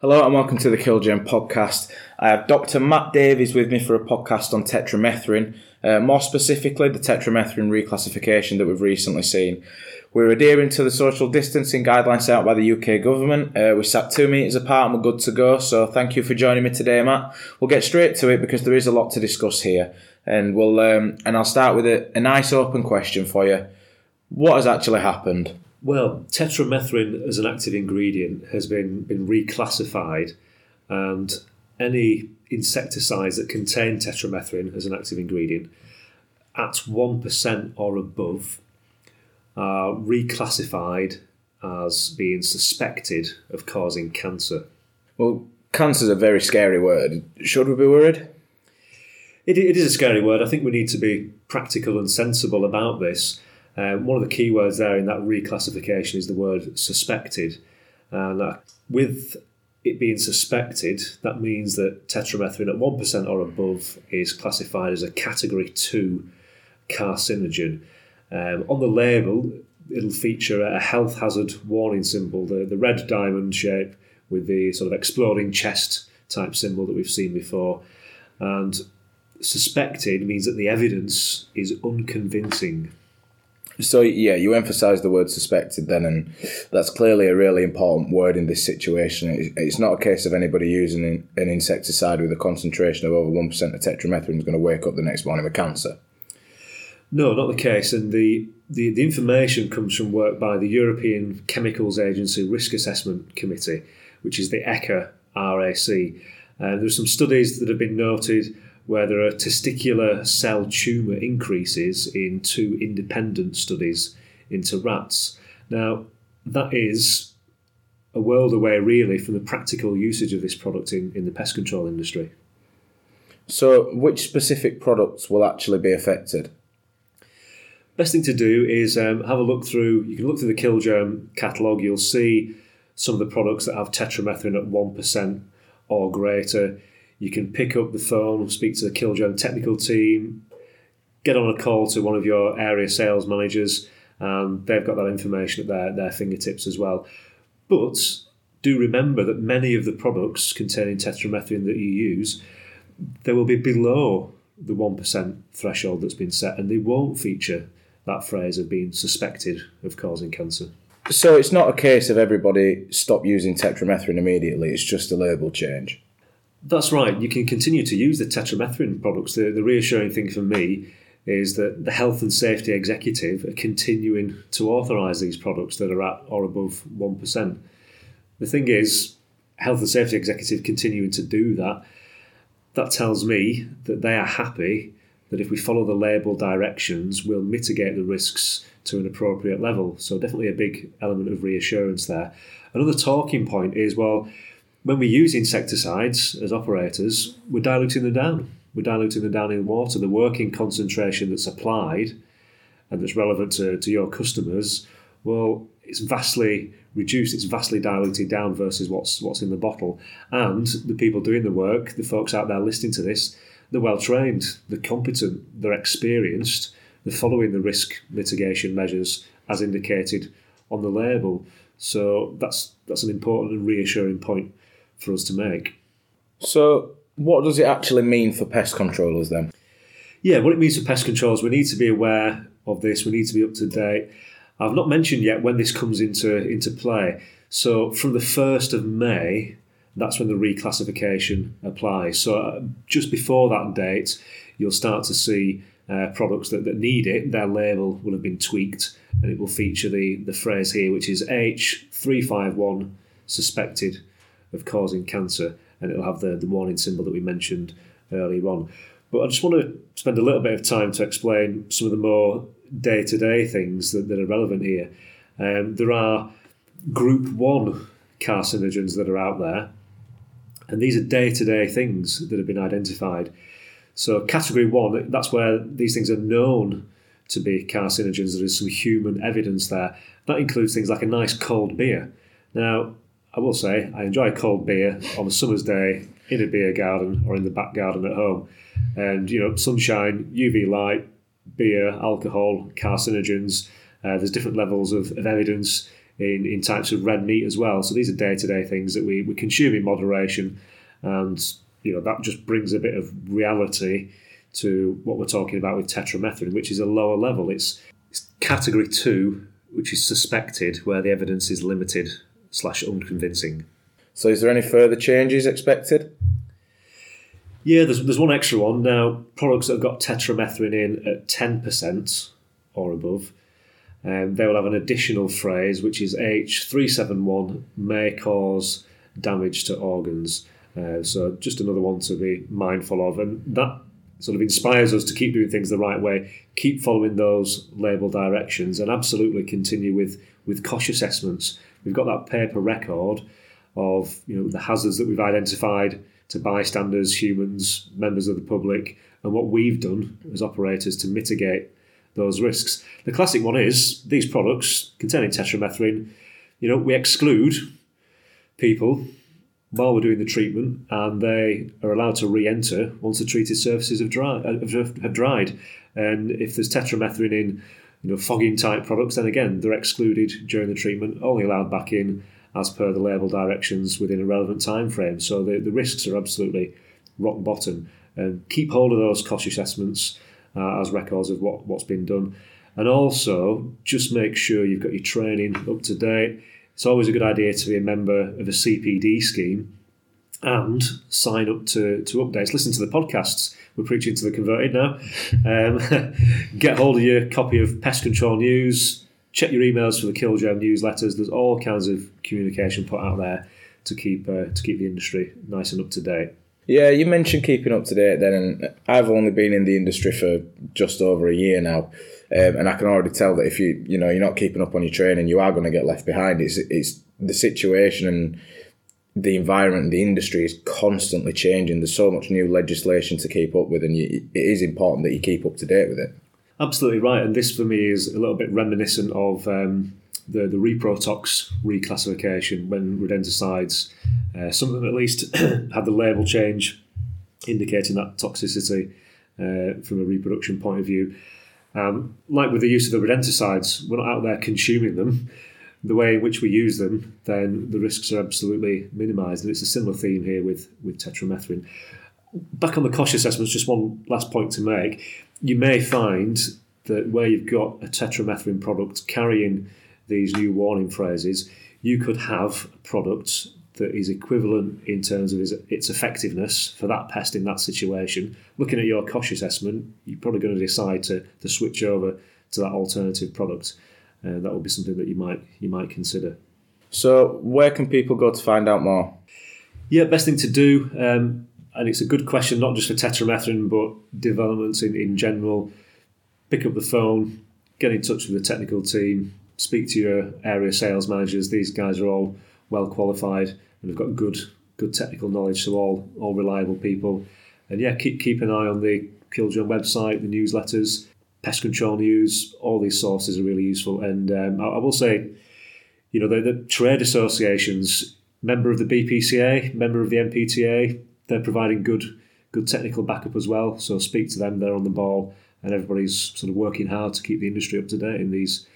Hello and welcome to the Killgerm podcast. I have Dr. Matt Davies with me for a podcast on tetramethrin, uh, more specifically the tetramethrin reclassification that we've recently seen. We're adhering to the social distancing guidelines set out by the UK government. Uh, we sat two metres apart and we're good to go, so thank you for joining me today, Matt. We'll get straight to it because there is a lot to discuss here, and we'll um, and I'll start with a, a nice open question for you. What has actually happened? Well, tetramethrin as an active ingredient has been, been reclassified, and any insecticides that contain tetramethrin as an active ingredient at 1% or above are reclassified as being suspected of causing cancer. Well, cancer is a very scary word. Should we be worried? It, it is a scary word. I think we need to be practical and sensible about this. Um, one of the key words there in that reclassification is the word suspected. And uh, with it being suspected, that means that tetramethrin at 1% or above is classified as a category 2 carcinogen. Um, on the label, it'll feature a health hazard warning symbol, the, the red diamond shape with the sort of exploding chest type symbol that we've seen before. And suspected means that the evidence is unconvincing. So yeah, you emphasise the word suspected then, and that's clearly a really important word in this situation. It's not a case of anybody using an insecticide with a concentration of over one percent of tetramethrin is going to wake up the next morning with cancer. No, not the case. And the, the, the information comes from work by the European Chemicals Agency Risk Assessment Committee, which is the ECHA RAC. Uh, there's some studies that have been noted where there are testicular cell tumour increases in two independent studies into rats. Now, that is a world away, really, from the practical usage of this product in, in the pest control industry. So, which specific products will actually be affected? Best thing to do is um, have a look through. You can look through the Killgerm catalogue. You'll see some of the products that have tetramethrin at one percent or greater. You can pick up the phone, speak to the Killgerm technical team, get on a call to one of your area sales managers, and they've got that information at their, their fingertips as well. But do remember that many of the products containing tetramethrin that you use, they will be below the 1% threshold that's been set, and they won't feature that phrase of being suspected of causing cancer. So it's not a case of everybody stop using tetramethrin immediately, it's just a label change. That's right. You can continue to use the tetramethrin products. The, the reassuring thing for me is that the health and safety executive are continuing to authorise these products that are at or above 1%. The thing is, health and safety executive continuing to do that, that tells me that they are happy that if we follow the label directions, we'll mitigate the risks to an appropriate level. So, definitely a big element of reassurance there. Another talking point is well, when we use insecticides as operators, we're diluting them down. We're diluting them down in water. The working concentration that's applied and that's relevant to, to your customers, well, it's vastly reduced, it's vastly diluted down versus what's what's in the bottle. And the people doing the work, the folks out there listening to this, they're well trained, they're competent, they're experienced, they're following the risk mitigation measures as indicated on the label. So that's that's an important and reassuring point for us to make. So, what does it actually mean for pest controllers then? Yeah, what it means for pest controllers, we need to be aware of this. We need to be up to date. I've not mentioned yet when this comes into into play. So, from the first of May, that's when the reclassification applies. So, uh, just before that date, you'll start to see uh, products that, that need it. Their label will have been tweaked, and it will feature the the phrase here, which is H351 suspected of causing cancer, and it'll have the, the warning symbol that we mentioned earlier on. But I just want to spend a little bit of time to explain some of the more day to day things that, that are relevant here. Um, there are group one carcinogens that are out there, and these are day to day things that have been identified. So, category one, that's where these things are known to be carcinogens. There is some human evidence there. That includes things like a nice cold beer. Now, I will say I enjoy a cold beer on a summer's day in a beer garden or in the back garden at home. And, you know, sunshine, UV light, beer, alcohol, carcinogens. Uh, there's different levels of, of evidence in, in types of red meat as well. So these are day to day things that we, we consume in moderation, and you know that just brings a bit of reality to what we're talking about with tetramethrin, which is a lower level. It's, it's category two, which is suspected, where the evidence is limited slash unconvincing. So, is there any further changes expected? Yeah, there's, there's one extra one. Now, products that have got tetramethrin in at 10% or above, um, they will have an additional phrase, which is H371 may cause damage to organs. Uh, so, just another one to be mindful of. And that sort of inspires us to keep doing things the right way, keep following those label directions, and absolutely continue with, with COSHH assessments. We've got that paper record of you know the hazards that we've identified to bystanders, humans, members of the public, and what we've done as operators to mitigate those risks. The classic one is these products containing tetramethrin. You know, we exclude people while we're doing the treatment, and they are allowed to re-enter once the treated surfaces have, dry, uh, have dried. And if there's tetramethrin in, you know, fogging type products, then again they're excluded during the treatment, only allowed back in as per the label directions within a relevant time frame. So the, the risks are absolutely rock bottom. And keep hold of those COSHH assessments uh, as records of what, what's been done. And also, just make sure you've got your training up to date. It's always a good idea to be a member of a CPD scheme and sign up to, to updates. Listen to the podcasts. We're preaching to the converted now. Um, get hold of your copy of Pest Control News, check your emails for the Killgerm newsletters. There's all kinds of communication put out there to keep uh, to keep the industry nice and up to date. Yeah, you mentioned keeping up to date then, and I've only been in the industry for just over a year now, um, and I can already tell that if you you know you're not keeping up on your training, you are going to get left behind. It's it's the situation and the environment and the industry is constantly changing. There's so much new legislation to keep up with, and you, it is important that you keep up to date with it. Absolutely right, and this for me is a little bit reminiscent of um, the the reprotox reclassification when rodenticides, uh, some of them at least, had the label change, indicating that toxicity uh, from a reproduction point of view. Um, like with the use of the rodenticides, we're not out there consuming them. The way in which we use them, then the risks are absolutely minimised, and it's a similar theme here with with tetramethrin. Back on the COSHH assessments, just one last point to make you may find that where you've got a tetramethrin product carrying these new warning phrases, you could have a product that is equivalent in terms of its effectiveness for that pest in that situation. Looking at your COSHH assessment, you're probably going to decide to, to switch over to that alternative product. Uh, that would be something that you might you might consider. So, where can people go to find out more? Yeah, best thing to do. Um, and it's a good question not just for tetramethrin but developments in, in general. Pick up the phone, get in touch with the technical team, speak to your area sales managers. These guys are all well qualified and have got good good technical knowledge, so all all reliable people. And yeah, keep keep an eye on the Killgerm website, the newsletters, pest control news. All these sources are really useful. And um, I, I, will say, you know, the, the trade associations, member of the BPCA, member of the NPTA, they're providing good good technical backup as well. So speak to them; they're on the ball, and everybody's sort of working hard to keep the industry up to date in these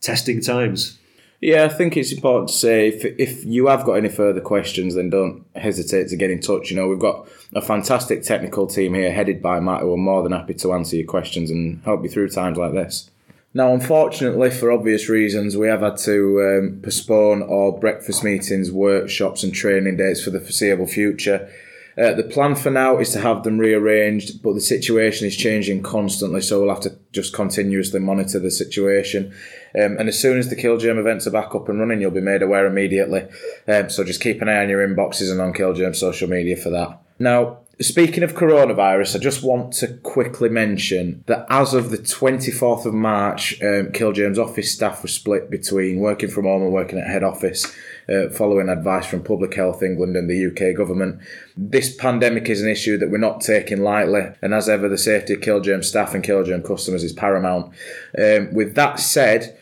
testing times. Yeah, I think it's important to say if if you have got any further questions, then don't hesitate to get in touch. You know, we've got a fantastic technical team here, headed by Matt, who are more than happy to answer your questions and help you through times like this. Now, unfortunately, for obvious reasons, we have had to um, postpone all breakfast meetings, workshops, and training dates for the foreseeable future uh, the plan for now is to have them rearranged, but the situation is changing constantly, so we'll have to just continuously monitor the situation. Um, and as soon as the Killgerm events are back up and running, you'll be made aware immediately. Um, so just keep an eye on your inboxes and on Killgerm social media for that. Now, Speaking of coronavirus, I just want to quickly mention that as of the 24th of March, um, Killgerm's office staff were split between working from home and working at head office uh, following advice from Public Health England and the UK government. This pandemic is an issue that we're not taking lightly, and as ever, the safety of Killgerm staff and Killgerm customers is paramount. Um, with that said,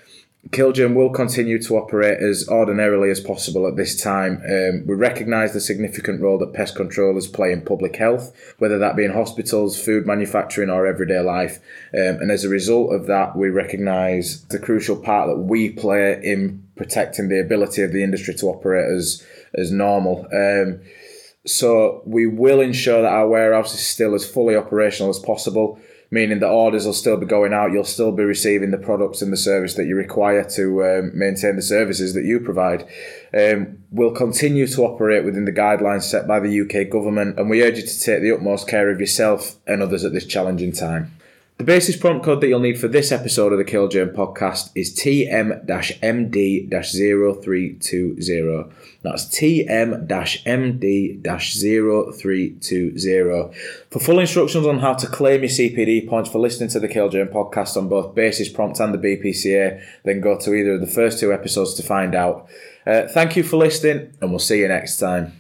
Killgerm will continue to operate as ordinarily as possible at this time. Um, we recognise the significant role that pest controllers play in public health, whether that be in hospitals, food manufacturing, or everyday life. Um, and as a result of that, we recognise the crucial part that we play in protecting the ability of the industry to operate as as normal. Um, so we will ensure that our warehouse is still as fully operational as possible, meaning that orders will still be going out. You'll still be receiving the products and the service that you require to um, maintain the services that you provide. Um, we'll continue to operate within the guidelines set by the UK government, and we urge you to take the utmost care of yourself and others at this challenging time. The BASIS PROMPT code that you'll need for this episode of the Killgerm podcast is TM-MD-0320. That's TM-MD-0320. For full instructions on how to claim your CPD points for listening to the Killgerm podcast on both BASIS PROMPT and the BPCA, then go to either of the first two episodes to find out. Uh, thank you for listening, and we'll see you next time.